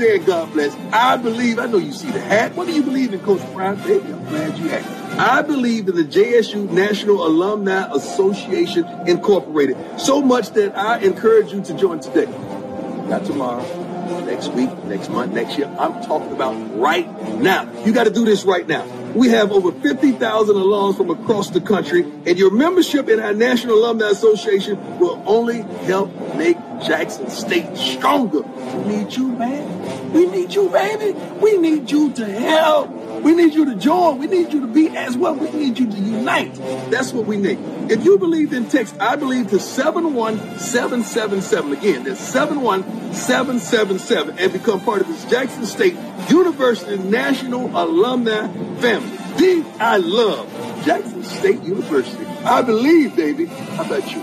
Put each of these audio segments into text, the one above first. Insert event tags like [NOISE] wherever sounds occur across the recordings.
and God bless. I believe, I know you see the hat. What do you believe in, Coach Prime? Baby, I'm glad you asked. I believe in the JSU National Alumni Association Incorporated so much that I encourage you to join today. Not tomorrow, next week, next month, next year. I'm talking about right now. You got to do this right now. We have over 50,000 alums from across the country, and your membership in our National Alumni Association will only help make Jackson State stronger. We need you, man. We need you, baby. We need you to help. We need you to join. We need you to be as well. We need you to unite. That's what we need. If you believe in text, I believe to 71777. Again, that's 71777 and become part of this Jackson State University National Alumni family. D, I love Jackson State University. I believe, baby. How about you?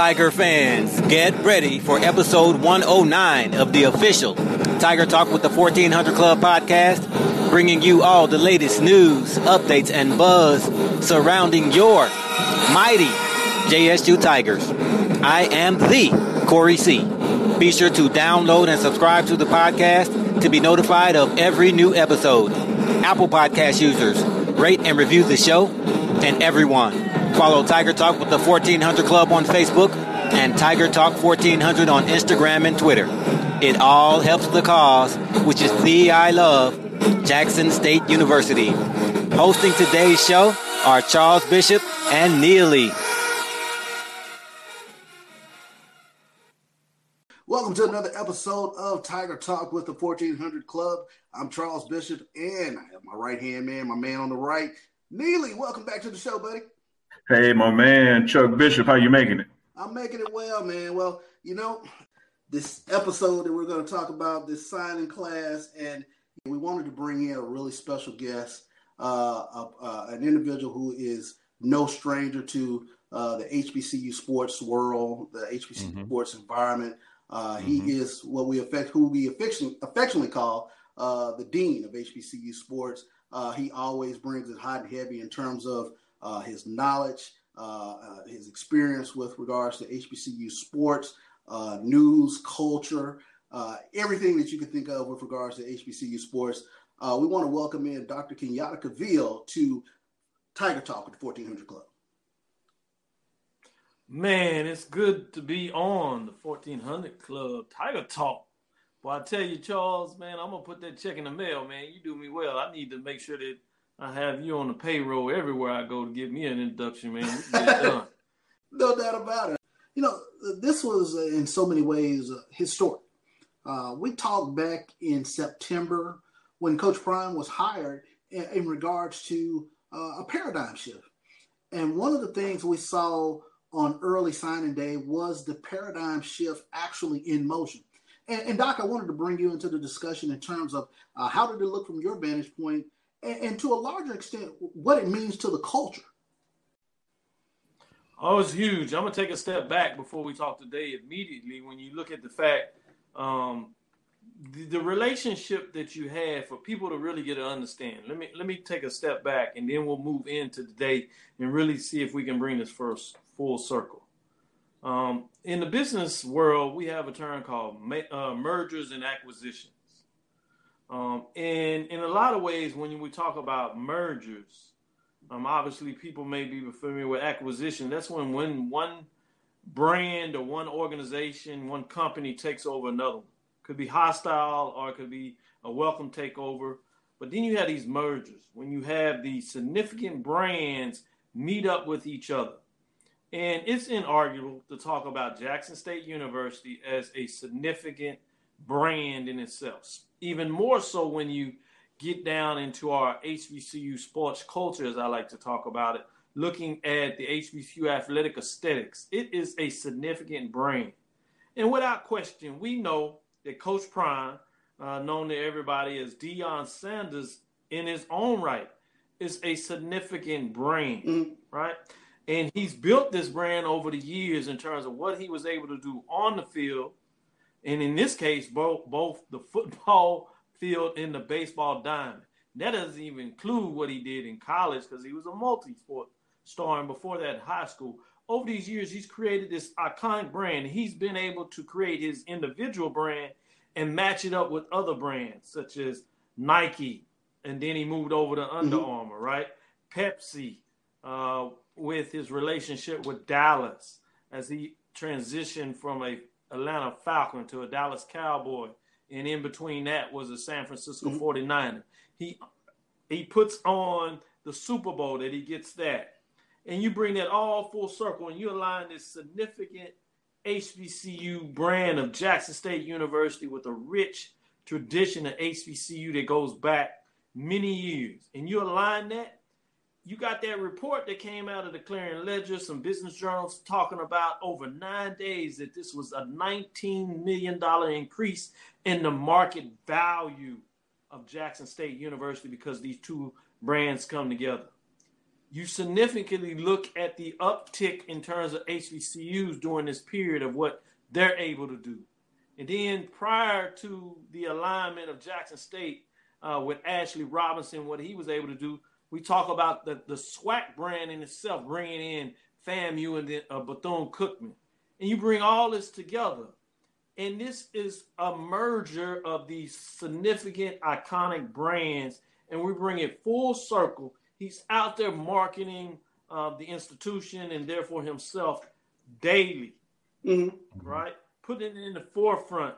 Tiger fans, get ready for episode 109 of the official Tiger Talk with the 1400 Club podcast, bringing you all the latest news, updates, and buzz surrounding your mighty JSU Tigers. I am the Corey C. Be sure to download and subscribe to the podcast to be notified of every new episode. Apple Podcast users, rate and review the show, and everyone. Follow Tiger Talk with the 1400 Club on Facebook and Tiger Talk 1400 on Instagram and Twitter. It all helps the cause, which is the I love Jackson State University. Hosting today's show are Charles Bishop and Neely. Welcome to another episode of Tiger Talk with the 1400 Club. I'm Charles Bishop, and I have my right hand man, my man on the right, Neely. Welcome back to the show, buddy. Hey, my man, Chuck Bishop, how you making it? I'm making it well, man. Well, you know, this episode that we're going to talk about, this signing class, and we wanted to bring in a really special guest, uh, uh, uh, an individual who is no stranger to uh, the HBCU sports world, the HBCU mm-hmm. sports environment. Uh, mm-hmm. He is what we affect, who we affectionately, affectionately call uh, the dean of HBCU sports. he always brings it hot and heavy in terms of uh, his knowledge, uh, uh, his experience with regards to HBCU sports, uh, news, culture, uh, everything that you can think of with regards to HBCU sports. we want to welcome in Dr. Kenyatta Cavil to Tiger Talk with the 1400 Club. Man, it's good to be on the 1400 Club Tiger Talk. Well, I tell you, Charles, man, I'm gonna put that check in the mail, man. You do me well. I need to make sure that I have you on the payroll everywhere I go to get me an induction, man. [LAUGHS] no doubt about it. You know, this was uh, in so many ways uh, historic. Uh, we talked back in September when Coach Prime was hired in, in regards to uh, a paradigm shift. And one of the things we saw on early signing day was the paradigm shift actually in motion. And, and Doc, I wanted to bring you into the discussion in terms of uh, how did it look from your vantage point and, and to a larger extent, what it means to the culture. Oh, it's huge. I'm gonna take a step back before we talk today. Immediately, when you look at the fact, um, the, the, relationship that you have for people to really get to understand. Let me let me take a step back, and then we'll move into today and really see if we can bring this first full circle. Um, in the business world, we have a term called ma- uh, mergers and acquisitions. Um, and in a lot of ways, when we talk about mergers, um, obviously people may be familiar with acquisition. That's when when one brand or one organization, one company takes over another. Could be hostile or it could be a welcome takeover. But then you have these mergers when you have these significant brands meet up with each other. And it's inarguable to talk about Jackson State University as a significant brand in itself even more so when you get down into our HBCU sports culture, as I like to talk about it, looking at the HBCU athletic aesthetics. It is a significant brand. And without question, we know that Coach Prime, uh, known to everybody as Deion Sanders in his own right, is a significant brand, mm-hmm. right? And he's built this brand over the years in terms of what he was able to do on the field, and in this case, both both the football [LAUGHS] field and the baseball diamond. That doesn't even include what he did in college because he was a multi-sport star, and before that, high school. Over these years, he's created this iconic brand. He's been able to create his individual brand and match it up with other brands such as Nike, and then he moved over to Under mm-hmm. Armour, right? Pepsi, uh, with his relationship with Dallas as he transitioned from a Atlanta Falcon to a Dallas Cowboy, and in between that was a San Francisco mm-hmm. 49er. He he puts on the Super Bowl that he gets that. And you bring that all full circle and you align this significant HBCU brand of Jackson State University with a rich tradition of HBCU that goes back many years. And you align that you got that report that came out of the Clarion Ledger, some business journals talking about over nine days that this was a $19 million increase in the market value of Jackson State University because these two brands come together. You significantly look at the uptick in terms of HBCUs during this period of what they're able to do. And then prior to the alignment of Jackson State uh, with Ashley Robinson, what he was able to do, we talk about the, the SWAC brand in itself, bringing in FAMU and then uh, Bethune Cookman. And you bring all this together. And this is a merger of these significant, iconic brands. And we bring it full circle. He's out there marketing uh, the institution and therefore himself daily, mm-hmm. right? Putting it in the forefront.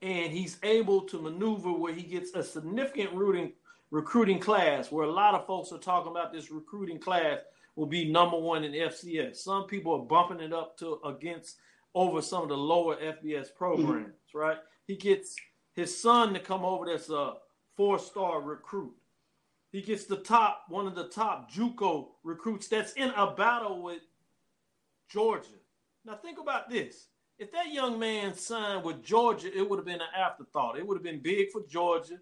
And he's able to maneuver where he gets a significant rooting recruiting class, where a lot of folks are talking about this recruiting class will be number one in FCS. Some people are bumping it up to against over some of the lower FBS programs, mm-hmm. right? He gets his son to come over that's a four-star recruit. He gets the top, one of the top JUCO recruits that's in a battle with Georgia. Now think about this. If that young man signed with Georgia, it would have been an afterthought. It would have been big for Georgia.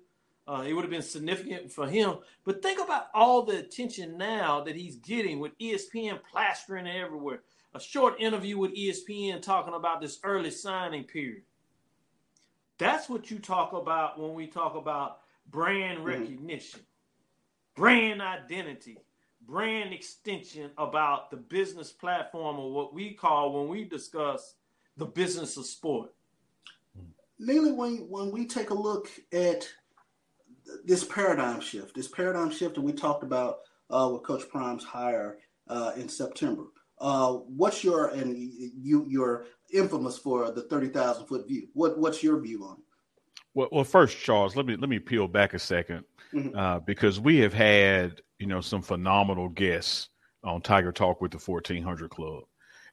Uh, it would have been significant for him. But think about all the attention now that he's getting with ESPN plastering everywhere. A short interview with ESPN talking about this early signing period. That's what you talk about when we talk about brand mm-hmm. recognition, mm-hmm. brand identity, brand extension about the business platform or what we call when we discuss the business of sport. Neely, when, when we take a look at this paradigm shift, this paradigm shift that we talked about uh, with Coach Prime's hire uh, in September. Uh, what's your and you you're infamous for the thirty thousand foot view. What what's your view on it? Well, well, first, Charles, let me let me peel back a 2nd mm-hmm. uh, because we have had you know some phenomenal guests on Tiger Talk with the fourteen hundred Club,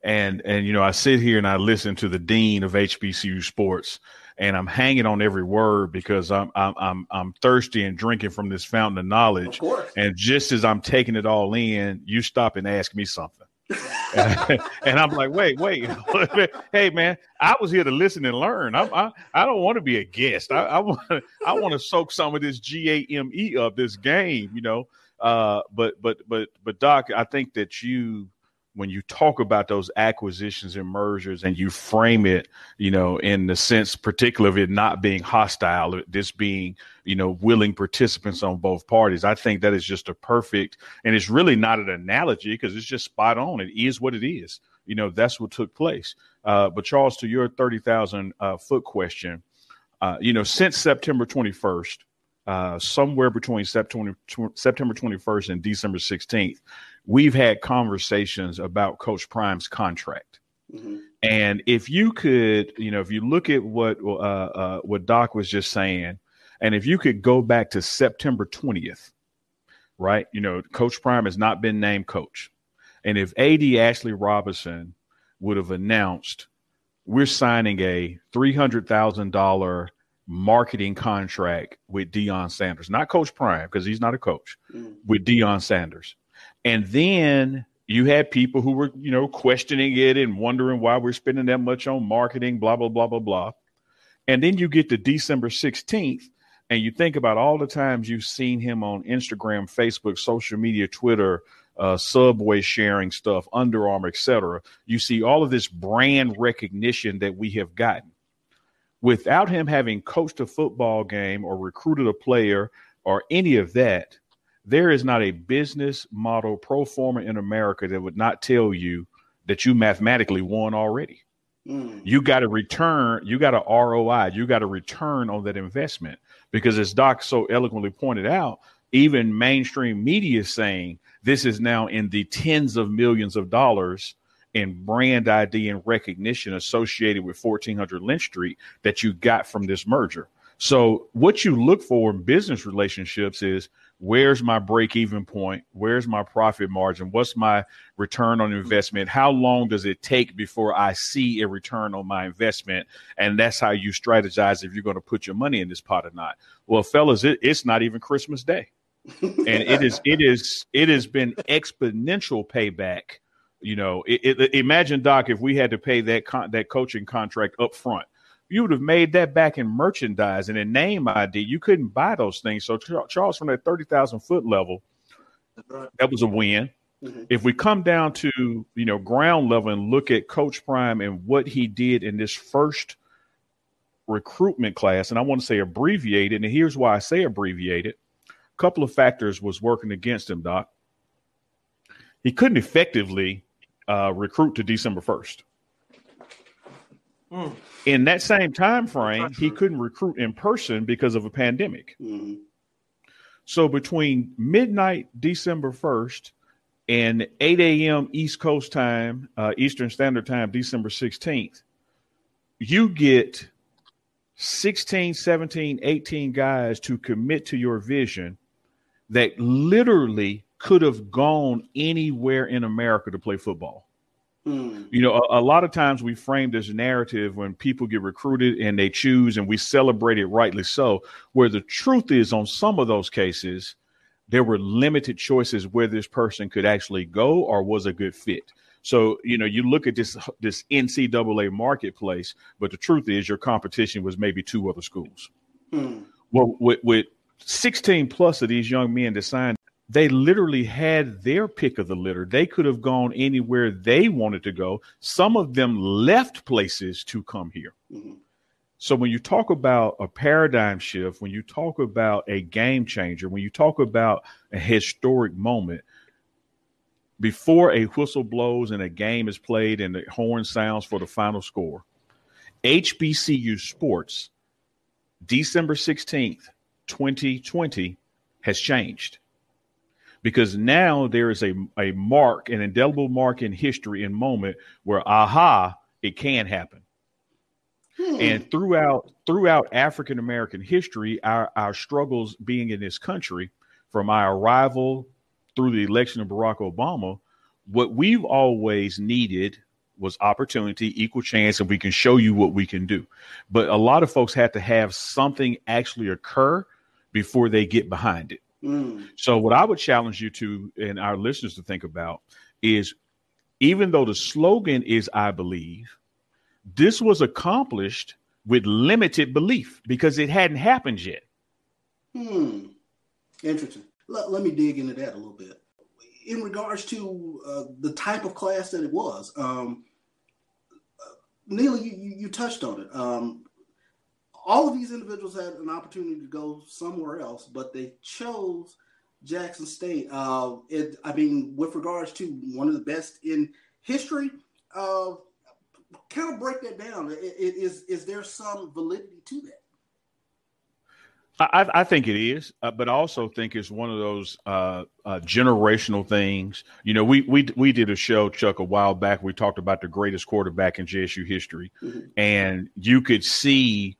and and you know I sit here and I listen to the dean of HBCU sports and I'm hanging on every word because I'm I'm I'm, I'm thirsty and drinking from this fountain of knowledge. Of and just as I'm taking it all in, you stop and ask me something. [LAUGHS] and I'm like, wait, wait, [LAUGHS] hey man, I was here to listen and learn. I I, I don't want to be a guest. I, I want I want to soak some of this G A M E of this game, you know. Uh, but but but but Doc, I think that you when you talk about those acquisitions and mergers and you frame it, you know, in the sense particular of it not being hostile, this being, you know, willing participants on both parties, I think that is just a perfect, and it's really not an analogy because it's just spot on. It is what it is. You know, that's what took place. Uh, but Charles, to your 30,000 uh, foot question, uh, you know, since September 21st, uh, somewhere between September, September 21st and December 16th, we've had conversations about Coach Prime's contract. Mm-hmm. And if you could, you know, if you look at what uh, uh, what Doc was just saying, and if you could go back to September 20th, right? You know, Coach Prime has not been named coach. And if AD Ashley Robinson would have announced, we're signing a $300,000 marketing contract with Deion Sanders, not Coach Prime, because he's not a coach, mm. with Deion Sanders. And then you had people who were, you know, questioning it and wondering why we're spending that much on marketing, blah, blah, blah, blah, blah. And then you get to December 16th and you think about all the times you've seen him on Instagram, Facebook, social media, Twitter, uh, Subway sharing stuff, Under Armour, etc. You see all of this brand recognition that we have gotten. Without him having coached a football game or recruited a player or any of that, there is not a business model pro forma in America that would not tell you that you mathematically won already. Mm. You got a return, you got a ROI, you got a return on that investment. Because as Doc so eloquently pointed out, even mainstream media is saying this is now in the tens of millions of dollars in brand ID and recognition associated with 1400 Lynch Street that you got from this merger. So, what you look for in business relationships is where's my break even point? Where's my profit margin? What's my return on investment? How long does it take before I see a return on my investment? And that's how you strategize if you're going to put your money in this pot or not. Well, fellas, it, it's not even Christmas Day. [LAUGHS] and it is it is it has been exponential payback. You know, it, it, imagine Doc if we had to pay that con- that coaching contract up front you would have made that back in merchandise and in name ID. You couldn't buy those things. So Charles, from that thirty thousand foot level, that was a win. Mm-hmm. If we come down to you know ground level and look at Coach Prime and what he did in this first recruitment class, and I want to say abbreviated, and here's why I say abbreviated. A couple of factors was working against him, Doc. He couldn't effectively uh, recruit to December first. Mm. In that same time frame, he couldn't recruit in person because of a pandemic. Mm-hmm. So between midnight December 1st and 8 a.m. East Coast time, uh, Eastern Standard Time, December 16th, you get 16, 17, 18 guys to commit to your vision that literally could have gone anywhere in America to play football. Hmm. You know, a, a, lot of times we frame this narrative when people get recruited and they choose, and we celebrate it rightly so. Where the truth is, on some of those cases, there were limited choices where this person could actually go or was a good fit. So you know, you look at this this NCAA marketplace, but the truth is, your competition was maybe two other schools. Hmm. Well, with, with 16 plus of these young men to sign they literally had their pick of the litter. They could have gone anywhere they wanted to go. Some of them left places to come here. Mm-hmm. So when you talk about a paradigm shift, when you talk about a game changer, when you talk about a historic moment, before a whistle blows and a game is played and the horn sounds for the final score, HBCU Sports, December 16th, 2020, has changed because now there is a, a mark, an indelible mark in history and moment where aha, it can happen. Hmm. And throughout throughout African American history, our, our struggles being in this country, from our arrival through the election of Barack Obama, what we've always needed was opportunity, equal chance, and we can show you what we can do. But a lot of folks had to have something actually occur before they get behind it. Mm. So, what I would challenge you to and our listeners to think about is even though the slogan is I believe, this was accomplished with limited belief because it hadn't happened yet. Hmm. Interesting. Let, let me dig into that a little bit. In regards to uh, the type of class that it was, um, uh, Neil, you, you, you, touched on it. Um, all of these individuals had an opportunity to go somewhere else, but they chose Jackson State. Uh, it, I mean, with regards to one of the best in history, uh, kind of break that down. It, it, is is there some validity to that? I, I, think it is, uh, but I also think it's one of those uh, uh, generational things. You know, we we we did a show, Chuck, a while back. We talked about the greatest quarterback in JSU history, mm-hmm. and you could see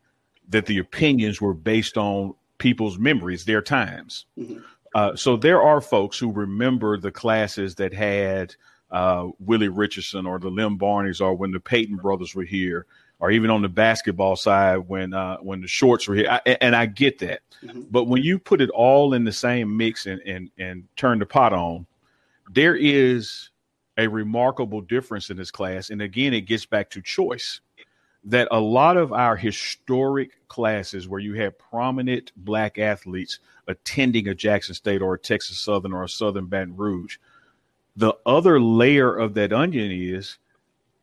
that the opinions were based on people's memories, their times. Mm-hmm. Uh, so there are folks who remember the classes that had uh, Willie Richardson or the Lem Barneys or when the Payton brothers were here, or even on the basketball side when uh, when the shorts were here. I, and I get that, mm-hmm. but when you put it all in the same mix and and and turn the pot on, there is a remarkable difference in this class. And again, it gets back to choice that a lot of our historic classes where you had prominent black athletes attending a Jackson State or a Texas Southern or a Southern Baton Rouge, The other layer of that onion is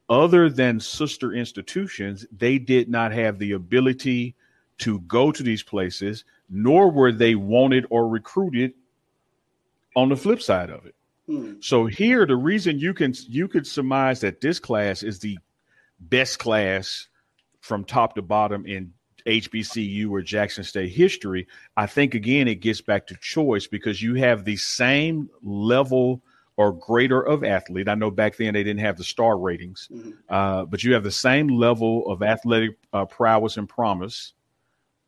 other than sister institutions, they did not have the ability to go to these places, nor were they wanted or recruited on the flip side of it. Hmm. So here, the reason you can you could surmise that this class is the best class from top to bottom in HBCU or Jackson State history, I think again it gets back to choice because you have the same level or greater of athlete. I know back then they didn't have the star ratings, mm-hmm. uh, but you have the same level of athletic uh, prowess and promise,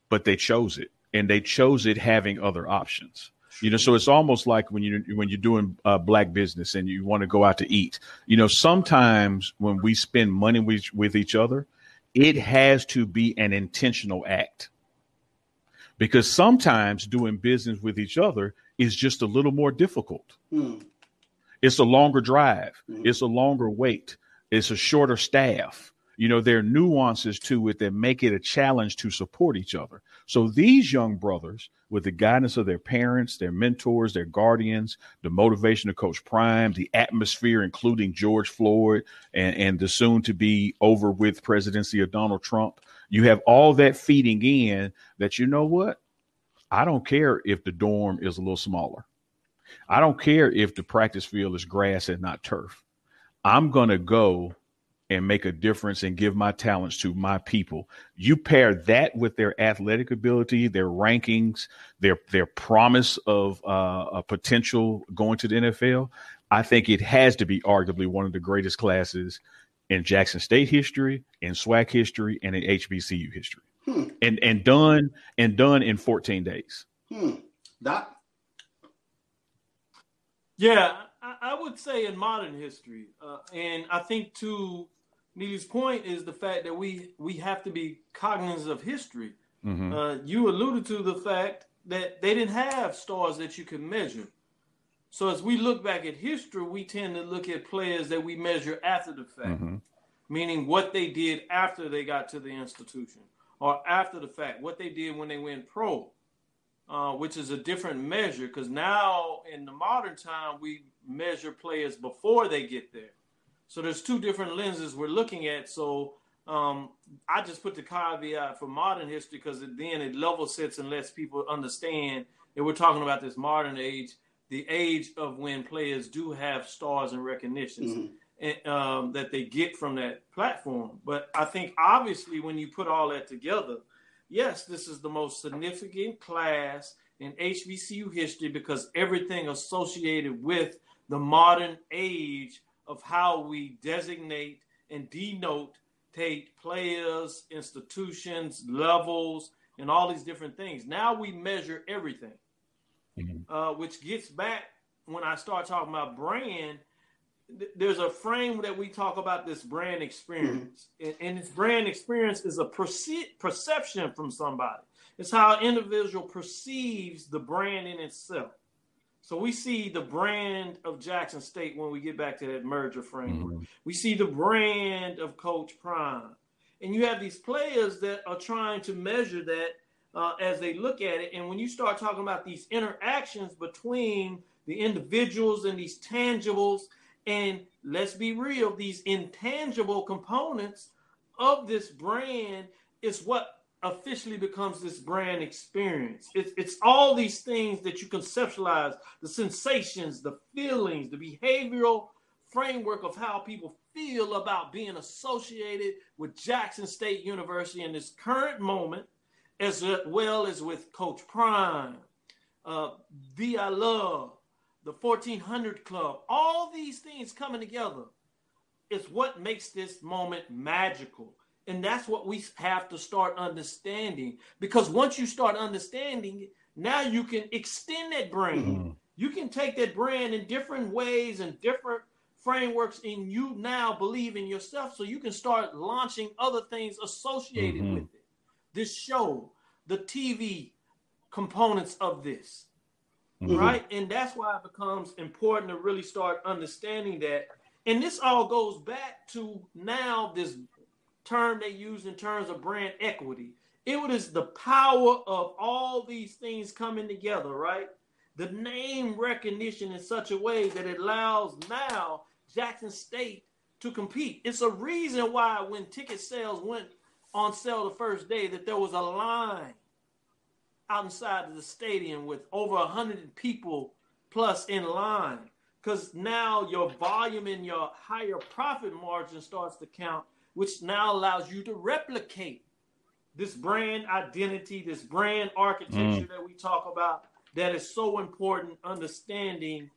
but they chose it, and they chose it having other options. You know, so it's almost like when you when you're doing uh, black business and you want to go out to eat. You know, sometimes when we spend money with, with each other, it has to be an intentional act. Because sometimes doing business with each other is just a little more difficult. Mm. It's a longer drive. Mm. It's a longer wait. It's a shorter staff. You know, there are nuances to it that make it a challenge to support each other. So these young brothers, with the guidance of their parents, their mentors, their guardians, the motivation of Coach Prime, the atmosphere, including George Floyd and, and the soon to be over with presidency of Donald Trump, you have all that feeding in that you know what? I don't care if the dorm is a little smaller. I don't care if the practice field is grass and not turf. I'm going to go and make a difference and give my talents to my people. You pair that with their athletic ability, their rankings, their their promise of uh, a potential going to the NFL. I think it has to be arguably one of the greatest classes in Jackson State history, in SWAC history, and in HBCU history, hmm. and and done and done in 14 days. Hmm. That. Yeah, I, would say in modern history, uh, and I think too Neely's point is the fact that we we have to be cognizant of history. Mm-hmm. Uh, you alluded to the fact that they didn't have stars that you could measure. So as we look back at history, we tend to look at players that we measure after the fact, mm-hmm. meaning what they did after they got to the institution, or after the fact, what they did when they went pro, uh, which is a different measure. Because now in the modern time, we measure players before they get there. So there's two different lenses we're looking at. So um, I just put the caveat for modern history because then it level sets and lets people understand that we're talking about this modern age, the age of when players do have stars and recognitions mm-hmm. and, um, that they get from that platform. But I think obviously when you put all that together, yes, this is the most significant class in HBCU history because everything associated with the modern age of how we designate and denote take players, institutions, levels, and all these different things. Now we measure everything, mm-hmm. uh, which gets back when I start talking about brand. Th- there's a frame that we talk about this brand experience, mm-hmm. and, and this brand experience is a perce- perception from somebody. It's how an individual perceives the brand in itself. So we see the brand of Jackson State when we get back to that merger framework. Mm-hmm. We see the brand of Coach Prime. And you have these players that are trying to measure that uh, as they look at it. And when you start talking about these interactions between the individuals and these tangibles, and let's be real, these intangible components of this brand is what officially becomes this brand experience. It's, it's all these things that you conceptualize the sensations, the feelings, the behavioral framework of how people feel about being associated with Jackson State University in this current moment, as well as with Coach Prime, uh, VI Love, the 1400 Club, all these things coming together is what makes this moment magical and that's what we have to start understanding. Because once you start understanding, now you can extend that brand. Mm-hmm. You can take that brand in different ways and different frameworks, and you now believe in yourself. So you can start launching other things associated mm-hmm. with it. This show, the TV components of this. Mm-hmm. Right. And that's why it becomes important to really start understanding that. And this all goes back to now this term they use in terms of brand equity. It was the power of all these things coming together, right? the name recognition in such a way that it allows now Jackson State to compete. It's a reason why when ticket sales went on sale the first day that there was a line outside of the stadium with over 100 people plus in line because now your volume and your higher profit margin starts to count which now allows you to replicate this brand identity this brand architecture mm. that we talk about that is so important understanding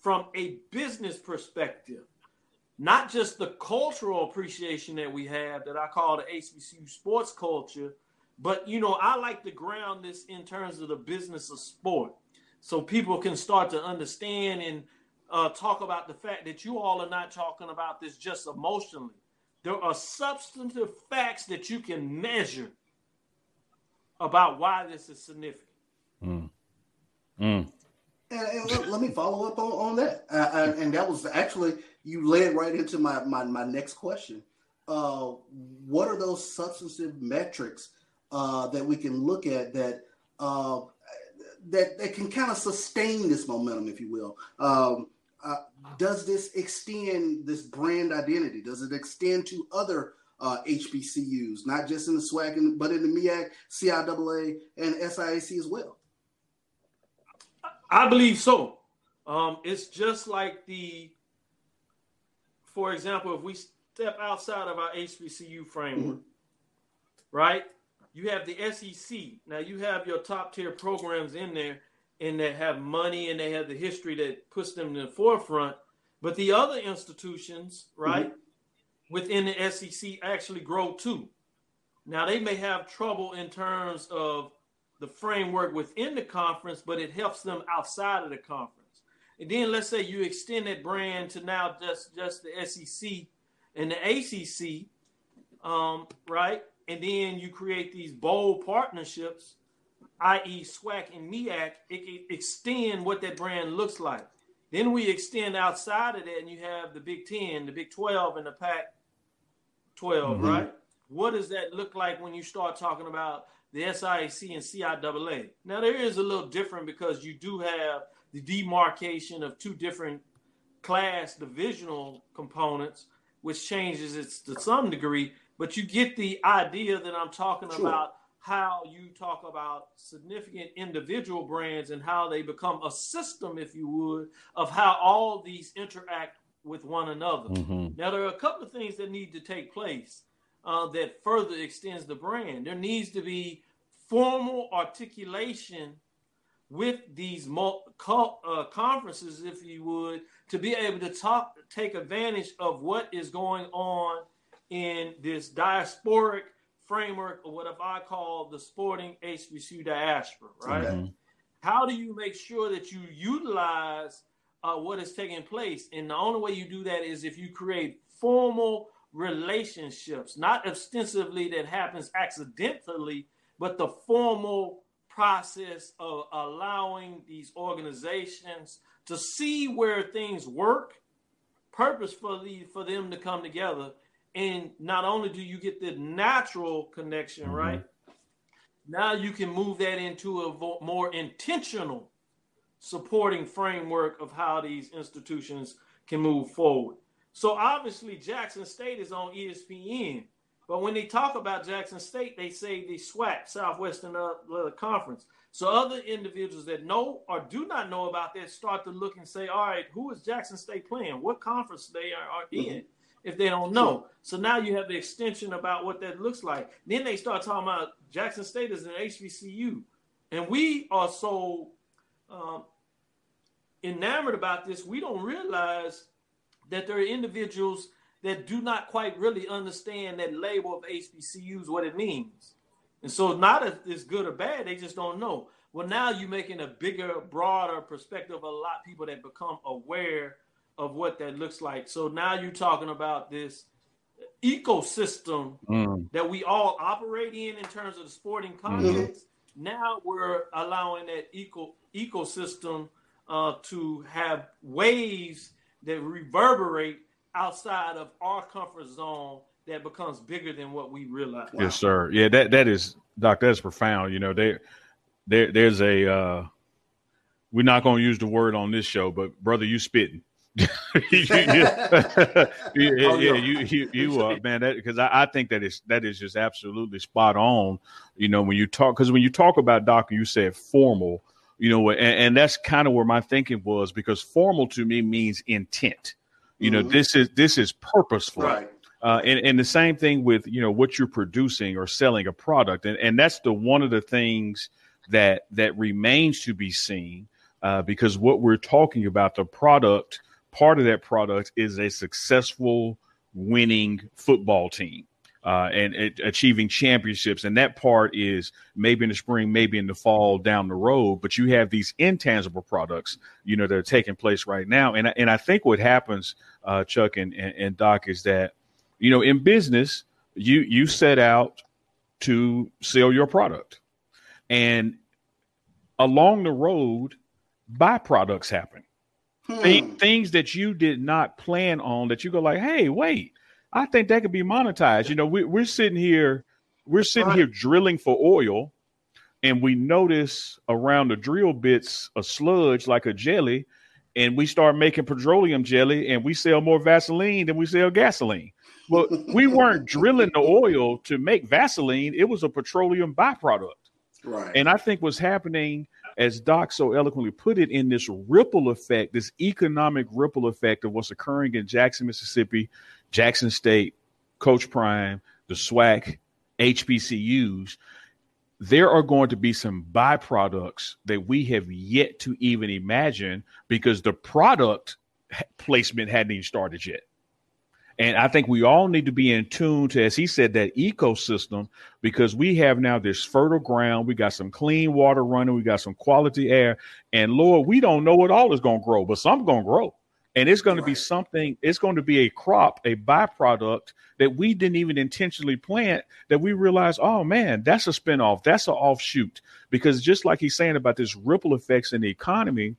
from a business perspective not just the cultural appreciation that we have that I call the HBCU sports culture, but you know, I like to ground this in terms of the business of sport, so people can start to understand and uh, talk about the fact that you all are not talking about this just emotionally. There are substantive facts that you can measure about why this is significant. Mm. Mm. And, and let, let, me follow up on, on that. Uh, and that was actually you led right into my my, my next question. Uh, what are those substantive metrics uh, that we can look at that uh, that that can kind of sustain this momentum, if you will? Um, uh, does this extend this brand identity? Does it extend to other uh, HBCUs, not just in the SWAC, but in the MEAC, CIAA, and SIAC as well? I believe so. Um, it's just like the, for example, if we step outside of our HBCU framework, mm-hmm. right? You have the SEC. Now you have your top tier programs in there, and they have money and they have the history that puts them in the forefront. But the other institutions, right, mm-hmm. within the SEC actually grow too. Now they may have trouble in terms of the framework within the conference, but it helps them outside of the conference. And then let's say you extend that brand to now just just the SEC and the ACC, um, right? And then you create these bold partnerships, i.e., SWAC and MEAC. Can extend what that brand looks like. Then we extend outside of that, and you have the Big Ten, the Big Twelve, and the Pac 12, mm-hmm. right? What does that look like when you start talking about the SIAC and CIAA. Now there is a little different because you do have the demarcation of two different class divisional components, which changes it to some degree. But you get the idea that I'm talking sure. about how you talk about significant individual brands and how they become a system, if you would, of how all these interact with one another. Mm-hmm. Now, there are a couple of things that need to take place uh, that further extends the brand. There needs to be formal articulation with these uh, conferences, if you would, to be able to talk, take advantage of what is going on in this diasporic framework, or what if I call the sporting HBCU diaspora, right? Mm-hmm. How do you make sure that you utilize uh, what is taking place? And the only way you do that is if you create formal relationships, not extensively that happens accidentally, but the formal process of allowing these organizations to see where things work purposefully for them to come together. And not only do you get the natural connection, mm-hmm. right? Now you can move that into a more intentional supporting framework of how these institutions can move forward. So obviously, Jackson State is on ESPN. But when they talk about Jackson State, they say the SWAC, Southwestern uh, Conference. So other individuals that know or do not know about that start to look and say, all right, who is Jackson State playing? What conference they are, are in? Mm-hmm. If they don't know, so now you have the extension about what that looks like. Then they start talking about Jackson State is an HBCU, and we are so um, enamored about this, we don't realize that there are individuals that do not quite really understand that label of HBCUs, what it means. And so not it's good or bad, they just don't know. Well, now you're making a bigger, broader perspective of a lot of people that become aware of what that looks like. So now you're talking about this ecosystem mm. that we all operate in in terms of the sporting mm-hmm. context. Mm-hmm. Now we're allowing that eco ecosystem uh, to have waves that reverberate outside of our comfort zone that becomes bigger than what we realize. Wow. Yes, sir. Yeah, that that is, Doc. That's profound. You know, there, there, there's a uh, we're not going to use the word on this show, but brother, you spitting. [LAUGHS] you, you, Oh, yeah, yeah, you, you, you, uh, man, because I, I think that is that is just absolutely spot on. You know, when you talk, because when you talk about doctor, you said formal. You know, and, and that's kind of where my thinking was because formal to me means intent. You know, Mhm. this is this is purposeful. Right. Uh, and, and the same thing with you know what you're producing or selling a product, and and that's the one of the things that that remains to be seen uh, because what we're talking about the product part of that product is a successful winning football team uh, and, and achieving championships. And that part is maybe in the spring maybe in the fall down the road but you have these intangible products you know that are taking place right now. And, and i think what happens uh, chuck and, and, and doc is that you know in business you you set out to sell your product. And along the road byproducts happen Hmm. things that you did not plan on that you go like hey wait i think that could be monetized you know we, we're sitting here we're sitting Right. here drilling for oil and we notice around the drill bits a sludge like a jelly and we start making petroleum jelly and we sell more vaseline than we sell gasoline well [LAUGHS] we weren't drilling the oil to make vaseline it was a petroleum byproduct Right. and I think what's happening, as Doc so eloquently put it, in this ripple effect, this economic ripple effect of what's occurring in Jackson, Mississippi, Jackson State, Coach Prime, the SWAC, HBCUs, there are going to be some byproducts that we have yet to even imagine because the product placement hadn't even started yet. And I think we all need to be in tune to, as he said, that ecosystem because we have now this fertile ground. We got some clean water running. We got some quality air. And Lord, we don't know what all is going to grow, but some going to grow. And it's going to be something, it's going to be a crop, a byproduct that we didn't even intentionally plant that we realize, oh man, that's a spinoff, that's an offshoot. Because just like he's saying about this ripple effects in the economy,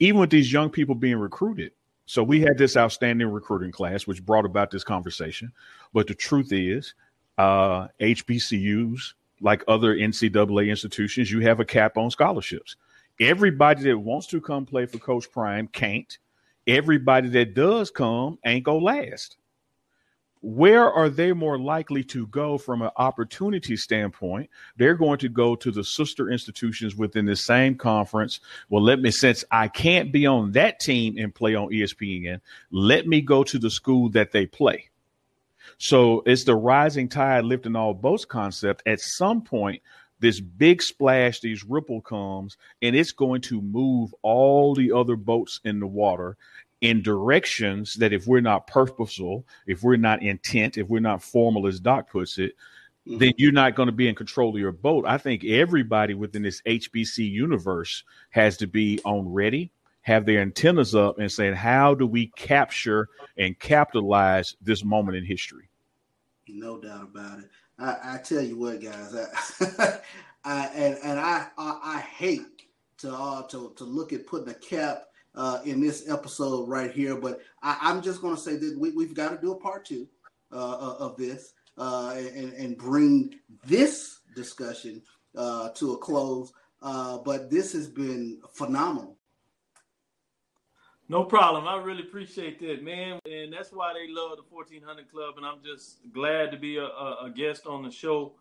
even with these young people being recruited. So we had this outstanding recruiting class, which brought about this conversation. But the truth is, uh, HBCUs, like other NCAA institutions, you have a cap on scholarships. Everybody that wants to come play for Coach Prime can't. Everybody that does come ain't gonna last. Where are they more likely to go from an opportunity standpoint? They're going to go to the sister institutions within the same conference. Well, let me, since I can't be on that team and play on ESPN, let me go to the school that they play. So it's the rising tide lifting all boats concept. At some point, this big splash, these ripple comes, and it's going to move all the other boats in the water in directions that if we're not purposeful, if we're not intent, if we're not formal, as Doc puts it, Mhm. then you're not going to be in control of your boat. I think everybody within this HBC universe has to be on ready, have their antennas up, and saying, how do we capture and capitalize this moment in history? No doubt about it. I, I tell you what, guys, I, [LAUGHS] I and and I, I I hate to uh to to look at putting a cap uh in this episode right here, but I, I'm just going to say that we, we've got to do a part two uh, of this uh, and and bring this discussion uh, to a close. Uh, but this has been phenomenal. No problem. I really appreciate that, man. And that's why they love the 1400 Club. And I'm just glad to be a, a, a guest on the show.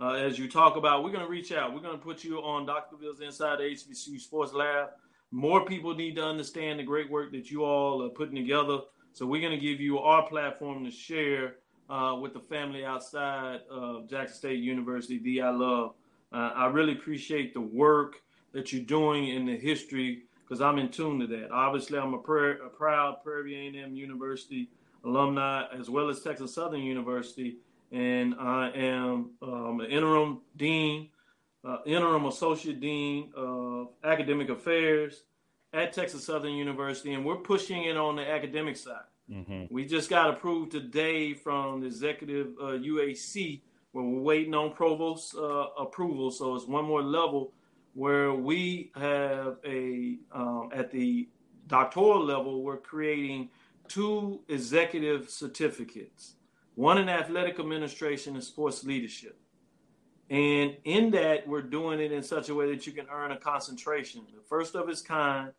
Uh, as you talk about, we're going to reach out. We're going to put you on Dr. Bill's Inside the HBCU Sports Lab. More people need to understand the great work that you all are putting together. So we're going to give you our platform to share uh, with the family outside of Jackson State University, the I Love. Uh, I really appreciate the work that you're doing in the history because I'm in tune to that. Obviously, I'm a, prayer, a proud Prairie A&M University alumni as well as Texas Southern University, and I am um, an interim dean, uh, interim associate dean of academic affairs at Texas Southern University, and we're pushing it on the academic side. Mm-hmm. We just got approved today from the executive uh, UAC, where we're waiting on provost uh, approval. So it's one more level where we have a um, at the doctoral level, we're creating two executive certificates, one in athletic administration and sports leadership. And in that, we're doing it in such a way that you can earn a concentration, the first of its kind,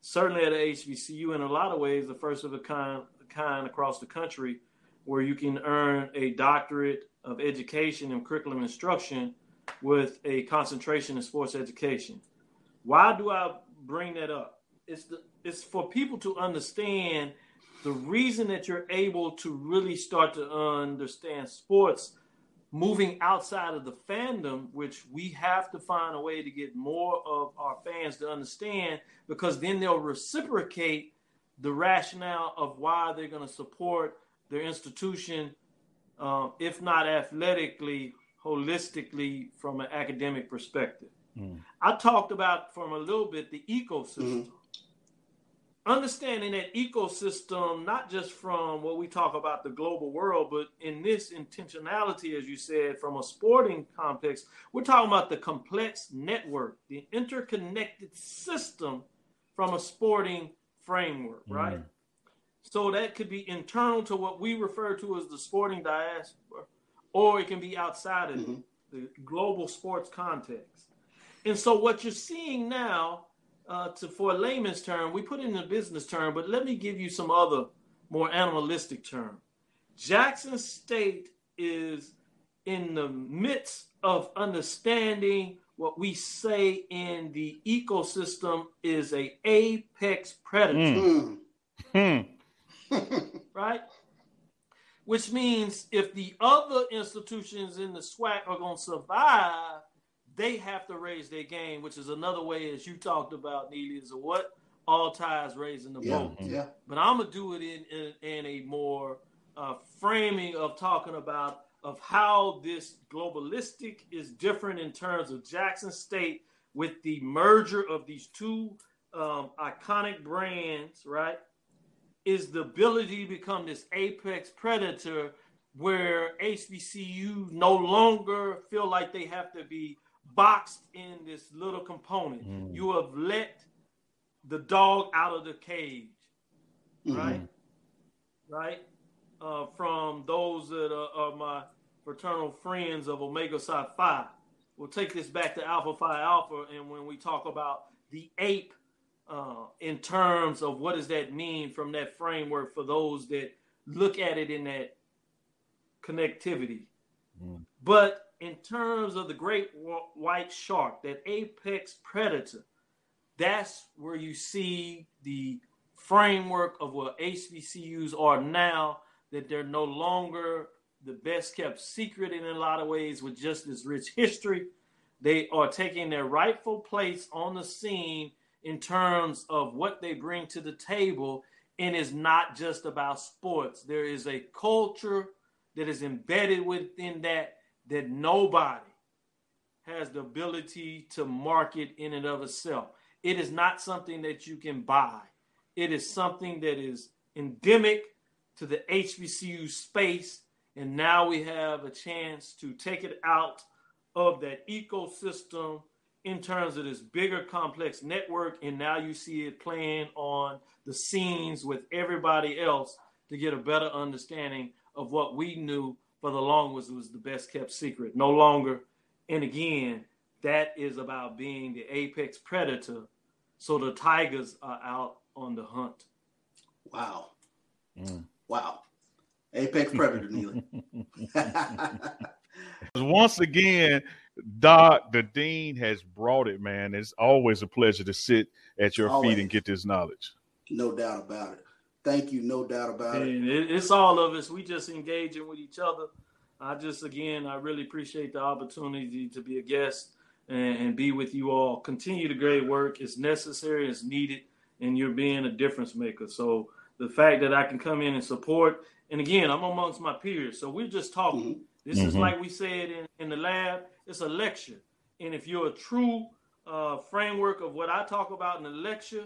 certainly at HBCU in a lot of ways, the first of a kind, kind across the country, where you can earn a doctorate of education and curriculum instruction with a concentration in sports education. Why do I bring that up? It's the it's for people to understand the reason that you're able to really start to understand sports moving outside of the fandom, which we have to find a way to get more of our fans to understand, because then they'll reciprocate the rationale of why they're going to support their institution, um, if not athletically, holistically from an academic perspective. Mm. I talked about from a little bit the ecosystem. Mm understanding that ecosystem, not just from what we talk about the global world, but in this intentionality, as you said, from a sporting context, we're talking about the complex network, the interconnected system from a sporting framework, right? Mm. So that could be internal to what we refer to as the sporting diaspora, or it can be outside of mm-hmm. the global sports context. And so what you're seeing now uh, to for a layman's term, we put it in a business term, but let me give you some other more animalistic term. Jackson State is in the midst of understanding what we say in the ecosystem is a apex predator. Mm. [LAUGHS] right? Which means if the other institutions in the SWAC are going to survive, they have to raise their game, which is another way, as you talked about, Neely, is what all ties raising the yeah, boat. Yeah. But I'm gonna do it in in, in a more uh, framing of talking about of how this globalistic is different in terms of Jackson State with the merger of these two um, iconic brands, right? Is the ability to become this apex predator where HBCU no longer feel like they have to be boxed in this little component. Mm. You have let the dog out of the cage, mm-hmm. right? Right? Uh, from those that are, are, my fraternal friends of Omega Psi Phi. We'll take this back to Alpha Phi Alpha, and when we talk about the ape uh, in terms of what does that mean from that framework for those that look at it in that connectivity. Mm. But in terms of the great white shark, that apex predator, that's where you see the framework of what HBCUs are now, that they're no longer the best kept secret in a lot of ways with just this rich history. They are taking their rightful place on the scene in terms of what they bring to the table. And it's not just about sports. There is a culture that is embedded within that that nobody has the ability to market in and of itself. It is not something that you can buy. It is something that is endemic to the HBCU space. And now we have a chance to take it out of that ecosystem in terms of this bigger complex network. And now you see it playing on the scenes with everybody else to get a better understanding of what we knew for the longest was the best kept secret. No longer. And again, that is about being the apex predator. So the tigers are out on the hunt. Wow. Mm. Wow. Apex predator, Neely. [LAUGHS] Once again, Doc, the dean has brought it, man. It's always a pleasure to sit at your always. feet and get this knowledge. No doubt about it. Thank you, no doubt about it. It's all of us. We just engaging with each other. I just, again, I really appreciate the opportunity to be a guest and, and be with you all. Continue the great work. It's necessary, it's needed, and you're being a difference maker. So the fact that I can come in and support, and again, I'm amongst my peers. So we're just talking. Mm-hmm. This mm-hmm. is like we said in, in the lab, it's a lecture. And if you're a true uh, framework of what I talk about in the lecture,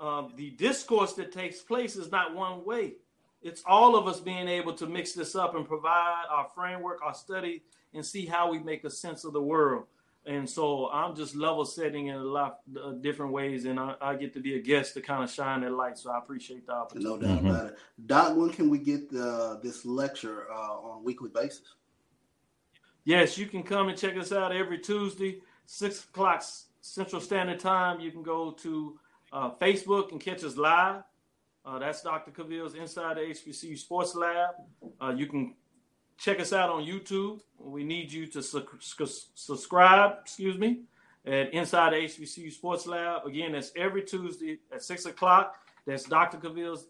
um, the discourse that takes place is not one way. It's all of us being able to mix this up and provide our framework, our study, and see how we make a sense of the world. And so I'm just level setting in a lot of different ways, and I, I get to be a guest to kind of shine that light. So I appreciate the opportunity. No doubt about it. Doc, when can we get the, this lecture uh, on a weekly basis? yes, you can come and check us out every Tuesday, six o'clock Central Standard Time. You can go to uh, Facebook and catch us live. Uh, that's Dr. Cavil's Inside the HBCU Sports Lab. Uh, you can check us out on YouTube. We need you to su- su- subscribe, excuse me, at Inside the HBCU Sports Lab. Again, that's every Tuesday at 6 o'clock. That's Dr. Cavil's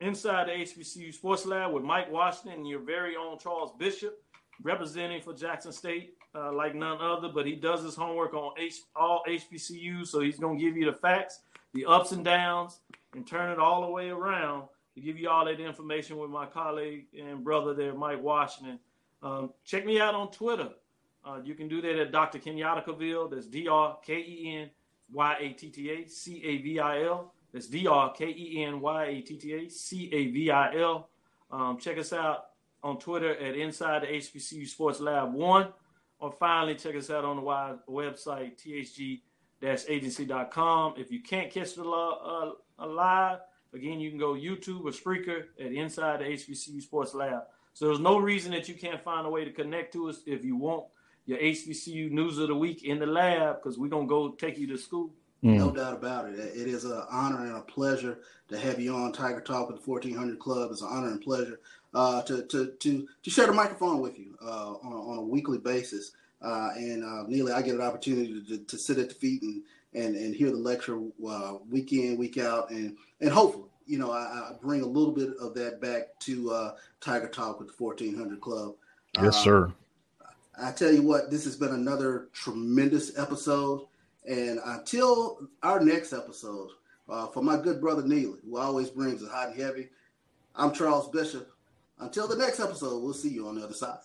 Inside the HBCU Sports Lab with Mike Washington and your very own Charles Bishop, representing for Jackson State uh, like none other. But he does his homework on H- all HBCUs, so he's going to give you the facts, the ups and downs, and turn it all the way around to give you all that information with my colleague and brother there, Mike Washington. Um, check me out on Twitter. Uh, you can do that at Dr. Kenyatta Cavil. That's D R K E N Y A T T A C A V I L. That's D R K E N Y A T T A C A V I L. Um, check us out on Twitter at Inside the HBCU Sports Lab 1. Or finally, check us out on the website, thg agency.com. If you can't catch the uh, live, again, you can go YouTube or Spreaker at Inside the HBCU Sports Lab. So there's no reason that you can't find a way to connect to us if you want your HBCU news of the week in the lab because we're going to go take you to school. Mm. No doubt about it. It is an honor and a pleasure to have you on Tiger Talk with the 1400 Club. It's an honor and pleasure uh, to, to, to, to share the microphone with you uh, on, on, a weekly basis. Uh, and uh, Neely, I get an opportunity to, to, sit at the feet and, and, and hear the lecture uh, week in, week out. And, and hopefully, you know, I, I bring a little bit of that back to uh, Tiger Talk with the 1400 Club. Yes, sir. I tell you what, this has been another tremendous episode. And until our next episode, uh, for my good brother Neely, who always brings it hot and heavy, I'm Charles Bishop. Until the next episode, we'll see you on the other side.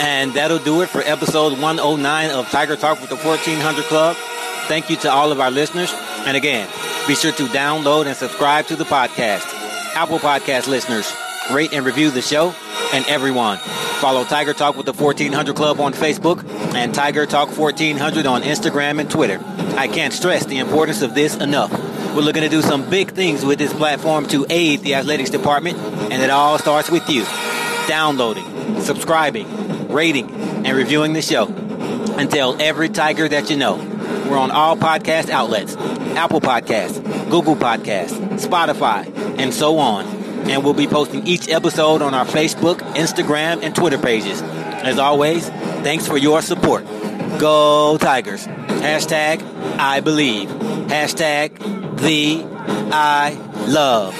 And that'll do it for episode 109 of Tiger Talk with the 1400 Club. Thank you to all of our listeners. And again, be sure to download and subscribe to the podcast. Apple Podcast listeners, rate and review the show. And everyone, follow Tiger Talk with the 1400 Club on Facebook and Tiger Talk 1400 on Instagram and Twitter. I can't stress the importance of this enough. We're looking to do some big things with this platform to aid the athletics department, and it all starts with you. Downloading, subscribing, rating, and reviewing the show. And tell every Tiger that you know. We're on all podcast outlets Apple Podcasts, Google Podcasts, Spotify, and so on. And we'll be posting each episode on our Facebook, Instagram, and Twitter pages. As always, thanks for your support. Go Tigers. Hashtag I believe. Hashtag the I love.